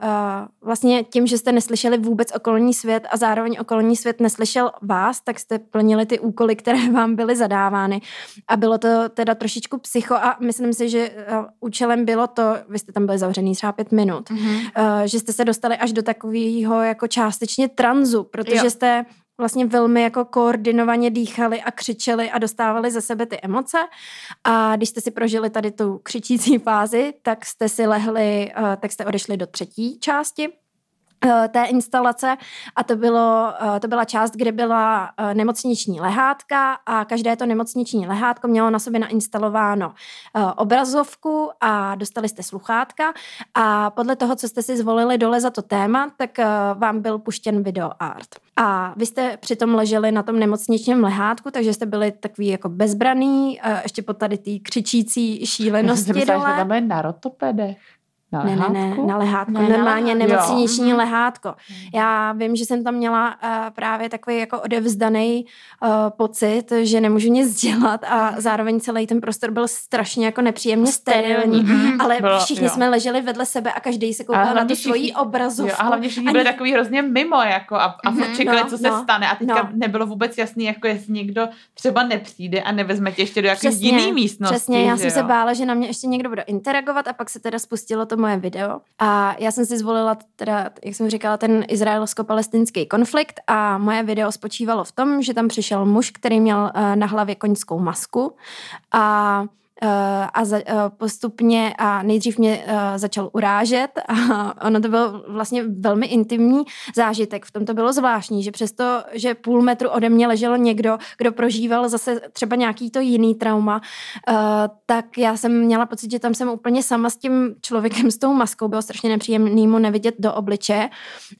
a vlastně tím, že jste neslyšeli vůbec okolní svět a zároveň okolní svět neslyšel vás, tak jste plnili ty úkoly, které vám byly zadávány. A bylo to teda trošičku psycho a myslím si, že účelem bylo to, vy jste tam byli zavřený třeba pět minut, mm-hmm. že jste se dostali až do takového jako částečně tranzu, protože jo. jste vlastně velmi jako koordinovaně dýchali a křičeli a dostávali ze sebe ty emoce. A když jste si prožili tady tu křičící fázi, tak jste si lehli, tak jste odešli do třetí části Eh, té instalace a to, bylo, eh, to byla část, kde byla eh, nemocniční lehátka a každé to nemocniční lehátko mělo na sobě nainstalováno obrazovku a dostali jste sluchátka a podle toho, co jste si zvolili dole za to téma, tak vám byl puštěn video art. A vy jste přitom leželi na tom nemocničním lehátku, takže jste byli takový jako bezbraný, ještě po tady té křičící šílenosti Já jsem myslela, že na rotopedech. Na ne, ne, ne, na lehátko. Ne, Normálně na lehátko. nemocniční jo. Mhm. lehátko. Já vím, že jsem tam měla uh, právě takový jako odevzdaný uh, pocit, že nemůžu nic dělat a zároveň celý ten prostor byl strašně jako nepříjemně sterilní, mm-hmm. ale Bylo, všichni jo. jsme leželi vedle sebe a každý se koukal na tu svoji obrazovku. Jo, a hlavně všichni byli takový hrozně mimo jako a, a mm-hmm. čekali, no, co se no, stane a teďka no. nebylo vůbec jasný, jako jestli někdo třeba nepřijde a nevezme tě ještě do jaké jiné místnosti. Přesně, já jsem se bála, že na mě ještě někdo bude interagovat a pak se teda spustilo to moje video. A já jsem si zvolila teda, jak jsem říkala, ten izraelsko-palestinský konflikt a moje video spočívalo v tom, že tam přišel muž, který měl uh, na hlavě koňskou masku a Eh, a za, uh, postupně a nejdřív mě uh, začal urážet a ono to byl vlastně velmi intimní zážitek. V tom to bylo zvláštní, že přesto, že půl metru ode mě ležel někdo, kdo prožíval zase třeba nějaký to jiný trauma, tak já jsem měla pocit, že tam jsem úplně sama s tím člověkem s tou maskou. Bylo strašně nepříjemný mu nevidět do obliče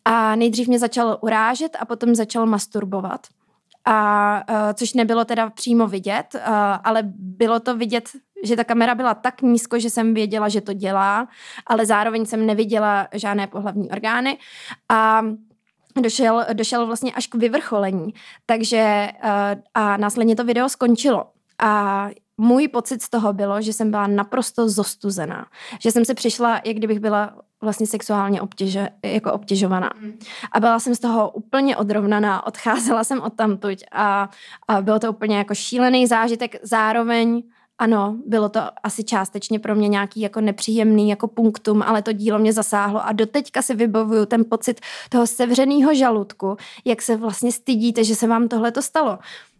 a nejdřív mě začal urážet a potom začal masturbovat a což nebylo teda přímo vidět, ale bylo to vidět, že ta kamera byla tak nízko, že jsem věděla, že to dělá, ale zároveň jsem neviděla žádné pohlavní orgány a došel, došel vlastně až k vyvrcholení. Takže uh, a následně to video skončilo. A můj pocit z toho bylo, že jsem byla naprosto zostuzená. Že jsem se přišla, jak kdybych byla vlastně sexuálně obtěže, jako obtěžovaná. A byla jsem z toho úplně odrovnaná, odcházela jsem od tamtuť a, a bylo to úplně jako šílený zážitek. Zároveň ano, bylo to asi částečně pro mě nějaký jako nepříjemný jako punktum, ale to dílo mě zasáhlo a doteďka si vybavuju ten pocit toho sevřeného žaludku, jak se vlastně stydíte, že se vám tohle to stalo.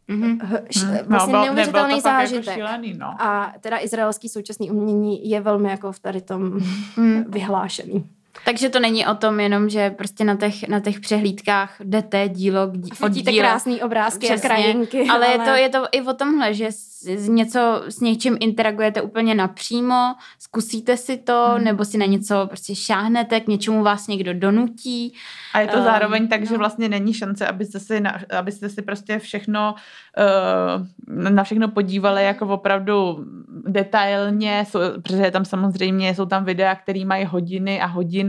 Mm-hmm. Vlastně no, neuvěřitelný jako zážitek. Jako šílený, no. A teda izraelský současný umění je velmi jako v tady tom mm. vyhlášený. Takže to není o tom jenom, že prostě na těch, na těch přehlídkách jdete dílo od díla. krásný obrázky Přesně, a krajinky. Ale, ale, je, to, je to i o tomhle, že s, něco s něčím interagujete úplně napřímo, zkusíte si to, hmm. nebo si na něco prostě šáhnete, k něčemu vás někdo donutí. A je to um, zároveň tak, no. že vlastně není šance, abyste si, na, abyste si prostě všechno uh, na všechno podívali jako opravdu detailně, jsou, protože tam samozřejmě jsou tam videa, které mají hodiny a hodiny,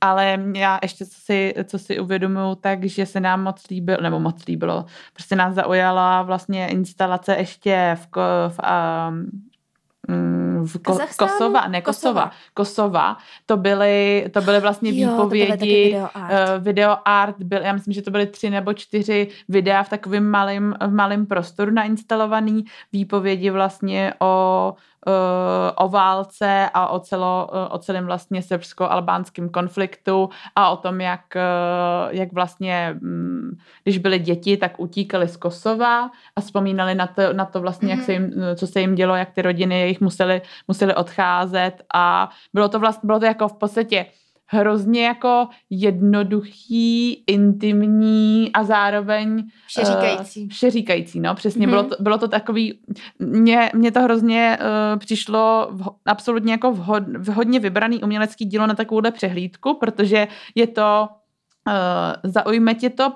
ale já ještě co si, co si uvědomuju, tak, že se nám moc líbilo, nebo moc líbilo, prostě nás zaujala vlastně instalace ještě v, v um, v Ko- Kosova, ne Kosova, Kosova, to byly, to byly vlastně jo, výpovědi, video art. Uh, video art byl, já myslím, že to byly tři nebo čtyři videa v takovém malém, malém prostoru nainstalovaný, výpovědi vlastně o Eh, o válce a o, celo, eh, o celém vlastně srbsko-albánském konfliktu a o tom, jak, eh, jak vlastně, mm, když byly děti, tak utíkali z Kosova a vzpomínali na to, na to vlastně, jak se jim, co se jim dělo, jak ty rodiny jejich museli, museli odcházet a bylo to vlastně, bylo to jako v podstatě hrozně jako jednoduchý, intimní a zároveň všeříkající. Uh, všeříkající, no, přesně. Mm-hmm. Bylo, to, bylo to takový, mně, mně to hrozně uh, přišlo v, absolutně jako vhod, vhodně vybraný umělecký dílo na takovouhle přehlídku, protože je to Uh, zaujme tě to,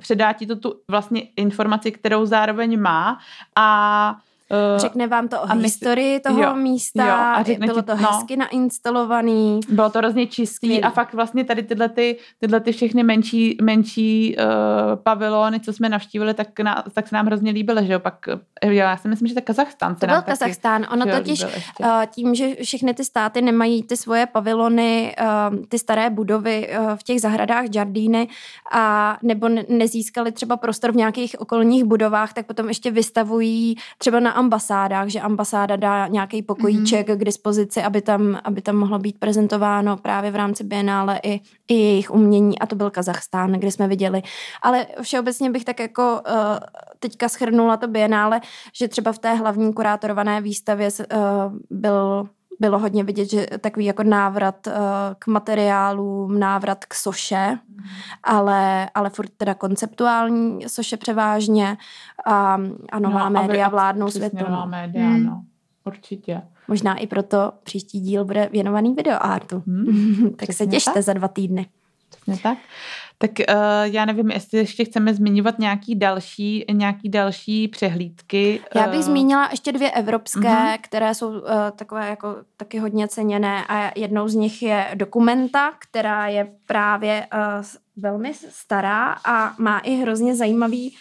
předá ti to tu vlastně informaci, kterou zároveň má a Uh, řekne vám to o historii toho jo, místa, jo, a bylo to no, hezky nainstalovaný. Bylo to hrozně čistý Skvělý. a fakt vlastně tady tyhle, ty, tyhle ty všechny menší, menší uh, pavilony, co jsme navštívili, tak, na, tak se nám hrozně líbily, že jo, pak jo, já si myslím, že to Kazachstán to byl Kazachstán, ono totiž uh, tím, že všechny ty státy nemají ty svoje pavilony, uh, ty staré budovy uh, v těch zahradách Jardíny a nebo ne, nezískali třeba prostor v nějakých okolních budovách, tak potom ještě vystavují třeba na ambasádách, že ambasáda dá nějaký pokojíček mm-hmm. k dispozici, aby tam, aby tam mohlo být prezentováno právě v rámci Bienále i, i jejich umění a to byl Kazachstán, kde jsme viděli. Ale všeobecně bych tak jako uh, teďka schrnula to Bienále, že třeba v té hlavní kurátorované výstavě uh, byl bylo hodně vidět, že takový jako návrat uh, k materiálům, návrat k soše, mm. ale, ale furt teda konceptuální soše převážně a, a nová no, média a vládnou světu. Nová média, hmm. no. Určitě. Možná i proto příští díl bude věnovaný videoartu. Hmm. tak se těšte tak. za dva týdny. Přesně tak. Tak uh, já nevím, jestli ještě chceme zmiňovat nějaký další, nějaký další přehlídky. Já bych uh... zmínila ještě dvě evropské, uh-huh. které jsou uh, takové jako taky hodně ceněné a jednou z nich je Dokumenta, která je právě uh, velmi stará a má i hrozně zajímavý,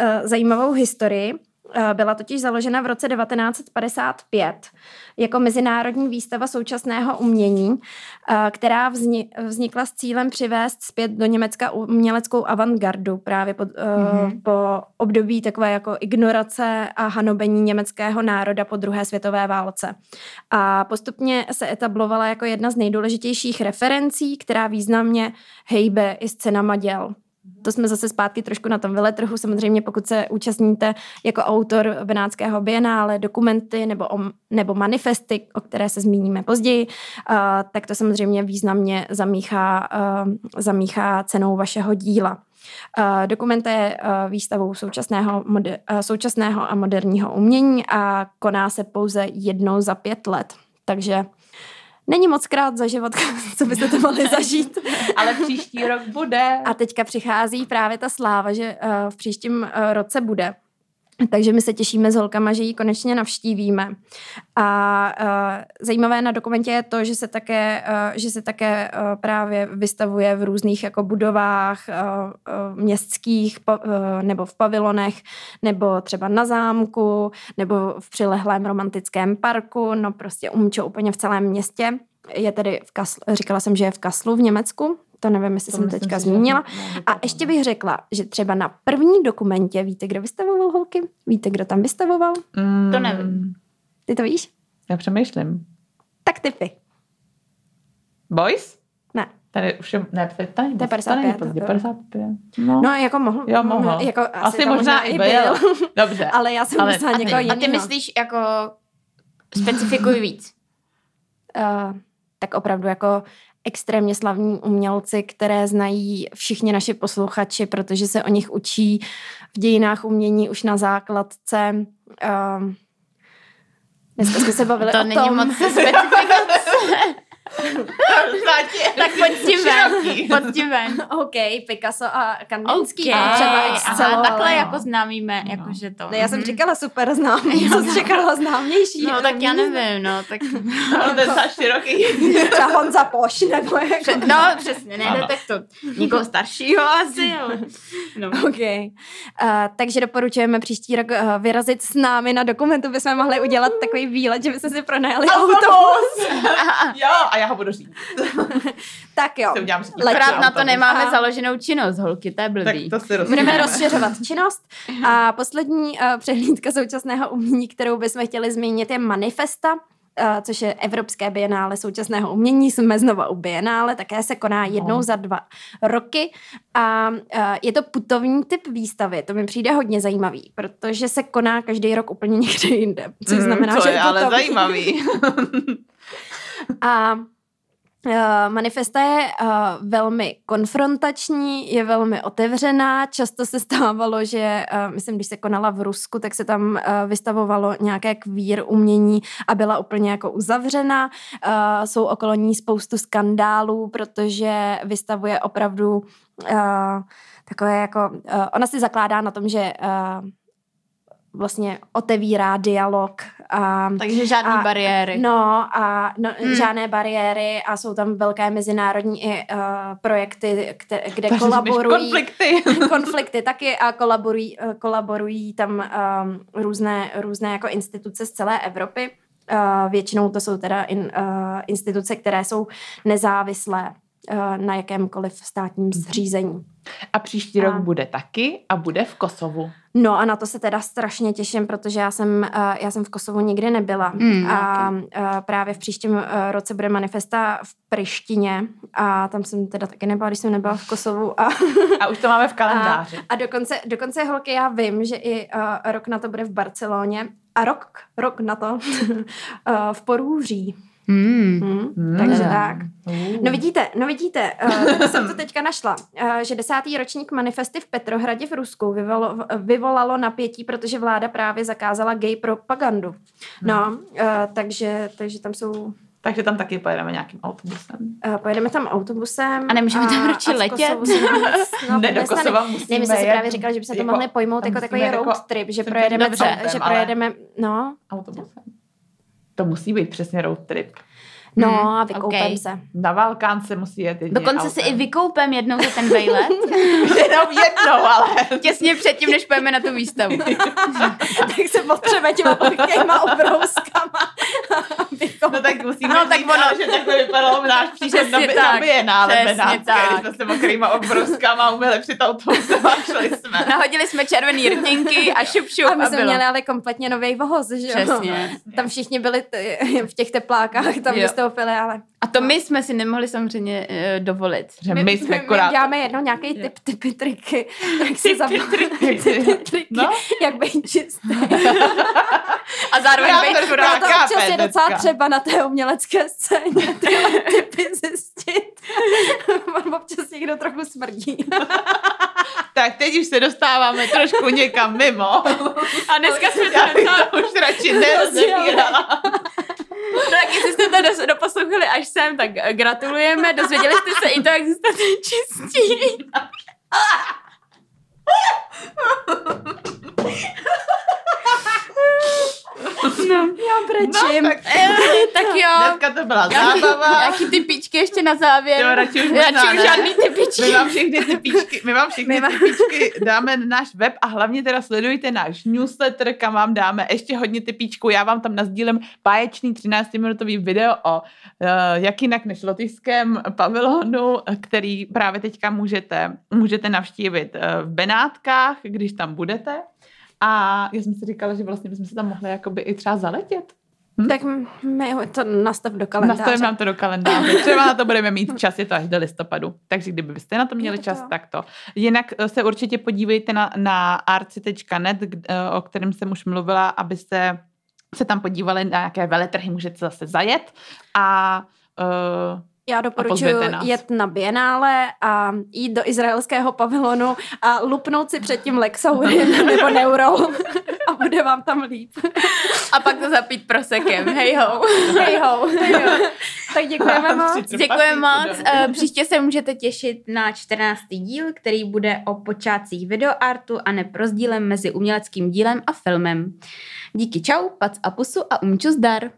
uh, zajímavou historii. Eh, byla totiž založena v roce 1955 jako mezinárodní výstava současného umění, eh, která vznikla s cílem přivést zpět do Německa uměleckou avantgardu právě po, mm-hmm. po období takové jako ignorace a hanobení německého národa po druhé světové válce. A postupně se etablovala jako jedna z nejdůležitějších referencí, která významně hejbe i scénama děl to jsme zase zpátky trošku na tom veletrhu. Samozřejmě pokud se účastníte jako autor Benátského bienále, dokumenty nebo, o, nebo manifesty, o které se zmíníme později, uh, tak to samozřejmě významně zamíchá, uh, zamíchá cenou vašeho díla. Uh, dokument je uh, výstavou současného, moder, uh, současného a moderního umění a koná se pouze jednou za pět let. Takže Není moc krát za život, co byste to mohli zažít. Ale příští rok bude. A teďka přichází právě ta sláva, že uh, v příštím uh, roce bude. Takže my se těšíme s holkama, že ji konečně navštívíme. A uh, zajímavé na dokumentě je to, že se také, uh, že se také uh, právě vystavuje v různých jako budovách uh, uh, městských uh, nebo v pavilonech, nebo třeba na zámku, nebo v přilehlém romantickém parku, no prostě umčo úplně v celém městě. Je tedy v Kaslu, říkala jsem, že je v Kaslu v Německu, to nevím, jestli to jsem teďka si, zmínila. A ještě bych řekla, že třeba na první dokumentě, víte, kdo vystavoval holky? Víte, kdo tam vystavoval? Mm. To nevím. Ty to víš? Já přemýšlím. Tak typy. Boys? Ne. Tady už je, ne, tady, tady, to je 55. Pozdě, 55. No. no, jako mohl. Jo, mohl. Jako, asi, asi možná, možná i byl. byl. Dobře. ale já jsem ale, myslela někoho jiného. A ty myslíš jako specifikuj víc? Uh, tak opravdu jako extrémně slavní umělci, které znají všichni naši posluchači, protože se o nich učí v dějinách umění už na základce. Uh, dneska jsme se bavili to o tom. To není moc specifikace. tak pojď tím ven. Pojď tím ven. OK, Picasso a Kandinský. Okay. A třeba Aha, takhle no. jako známíme, no. jakože to. Ne, já jsem mhm. říkala super známý, co jsi říkala známější. No, tak já nevím, no, tak. no, ten za široký. Třeba Honza Poš, nebo jako. No, přesně, ne, tak to někoho staršího asi, ale. No. OK. Uh, takže doporučujeme příští rok uh, vyrazit s námi na dokumentu, bychom mohli udělat takový výlet, že bychom si pronajali autobus. jo, a já ho budu říct. tak jo. Akorát na to nemáme a... založenou činnost, holky, to je blbý. Tak to si Budeme rozšiřovat činnost. A poslední uh, přehlídka současného umění, kterou bychom chtěli zmínit, je Manifesta, Uh, což je Evropské bienále současného umění. Jsme znova u bienále, také se koná jednou no. za dva roky a uh, je to putovní typ výstavy. To mi přijde hodně zajímavý, protože se koná každý rok úplně někde jinde, což mm, znamená, to že je ale zajímavý. A Uh, manifesta je uh, velmi konfrontační, je velmi otevřená. Často se stávalo, že, uh, myslím, když se konala v Rusku, tak se tam vystavovalo nějaké kvír umění a byla úplně jako uzavřena. Jsou okolo ní spoustu skandálů, protože vystavuje opravdu takové jako... Ona si zakládá na tom, že vlastně otevírá dialog. A, Takže žádné a, bariéry. No a no, hmm. žádné bariéry a jsou tam velké mezinárodní i uh, projekty, kde, kde Takže kolaborují. Konflikty. konflikty taky a kolaborují, uh, kolaborují tam um, různé, různé jako instituce z celé Evropy. Uh, většinou to jsou teda in, uh, instituce, které jsou nezávislé uh, na jakémkoliv státním zřízení. A příští rok a... bude taky a bude v Kosovu. No a na to se teda strašně těším, protože já jsem, uh, já jsem v Kosovu nikdy nebyla. Mm, a okay. uh, právě v příštím uh, roce bude manifesta v Prištině a tam jsem teda taky nebyla, když jsem nebyla v Kosovu. A, a už to máme v kalendáři. A, a dokonce, dokonce, holky, já vím, že i rok na to bude v Barceloně a rok, rok na to v Porůří. Mm. Hmm, mm. Takže tak. No vidíte, no vidíte, uh, jsem to teďka našla, uh, že desátý ročník manifesty v Petrohradě v Rusku vyvolalo, vyvolalo napětí, protože vláda právě zakázala gay propagandu. No, uh, takže, takže tam jsou takže tam taky pojedeme nějakým autobusem. Uh, pojedeme tam autobusem. A nemůžeme tam radši letět? no, ne, do Kosova musíme Ne, my jsme si právě říkali, že by se to jako, mohli pojmout jako takový road jako, trip, že projedeme, dobře, že projedeme, no. Autobusem. To musí být přesně road trip. No hmm, a vykoupem okay. se. Na Balkán se musí jet Dokonce autem. si i vykoupem jednou za ten vejlet. Jenom jednou, ale. Těsně předtím, než pojeme na tu výstavu. tak se potřebujeme těma těma obrouskama. no tak musíme no, tak ono, že takhle vypadalo v náš příšet na, tak, na bienále Benátské, když jsme se mokrýma obrouskama uměli při autobusem a šli jsme. Nahodili jsme červený rtinky a šup šup a my jsme měli ale kompletně nový vohoz, že jo? Přesně. Tam všichni byli t- v těch teplákách, tam vystoupili, ale... A to my jsme si nemohli samozřejmě uh, dovolit. Že my, my jsme akorát... My děláme jedno nějaký typ, typy, triky, jak se zabaví. triky, no? jak být čistý. a zároveň být chudák. To občas je docela třeba na té umělecké scéně tyhle typy zjistit. On občas někdo trochu smrdí. tak teď už se dostáváme trošku někam mimo. A dneska jsme to už radši nerozebírala. No tak jestli jste to doposlouchali až sem, tak gratulujeme. Dozvěděli jste se i to, jak jste čistí. No, já brečím. No, tak, tak jo. Dneska to byla zábava. Jaký ty píčky ještě na závěr? Jo, radši už čím ne. žádný ty píčky. My vám všechny ty píčky, my vám všechny My píčky dáme na náš web a hlavně teda sledujte náš newsletter, kam vám dáme ještě hodně ty píčků. Já vám tam nazdílem báječný 13-minutový video o uh, jak jinak než lotyšském pavilonu, který právě teďka můžete, můžete navštívit uh, v Benátkách, když tam budete. A já jsem si říkala, že vlastně bychom se tam mohli jakoby i třeba zaletět. Tak mi to nastav do kalendáře. Nastavím nám to do kalendáře. Třeba na to budeme mít čas, je to až do listopadu. Takže kdybyste na to měli čas, tak to. Jinak eh, se určitě podívejte na, na arci.net, eh, o kterém jsem už mluvila, abyste se tam podívali na nějaké veletrhy, můžete zase zajet a uh, Já doporučuji jet na Bienále a jít do izraelského pavilonu a lupnout si před tím Lexaurem nebo Neurol a bude vám tam líp. A pak to zapít prosekem. Hej ho. Hej ho. Tak děkujeme moc. Děkujeme moc. Eh, Příště se můžete těšit na 14. díl, který bude o počátcích videoartu a neprozdílem mezi uměleckým dílem a filmem. Díky čau, pac a pusu a umču zdar.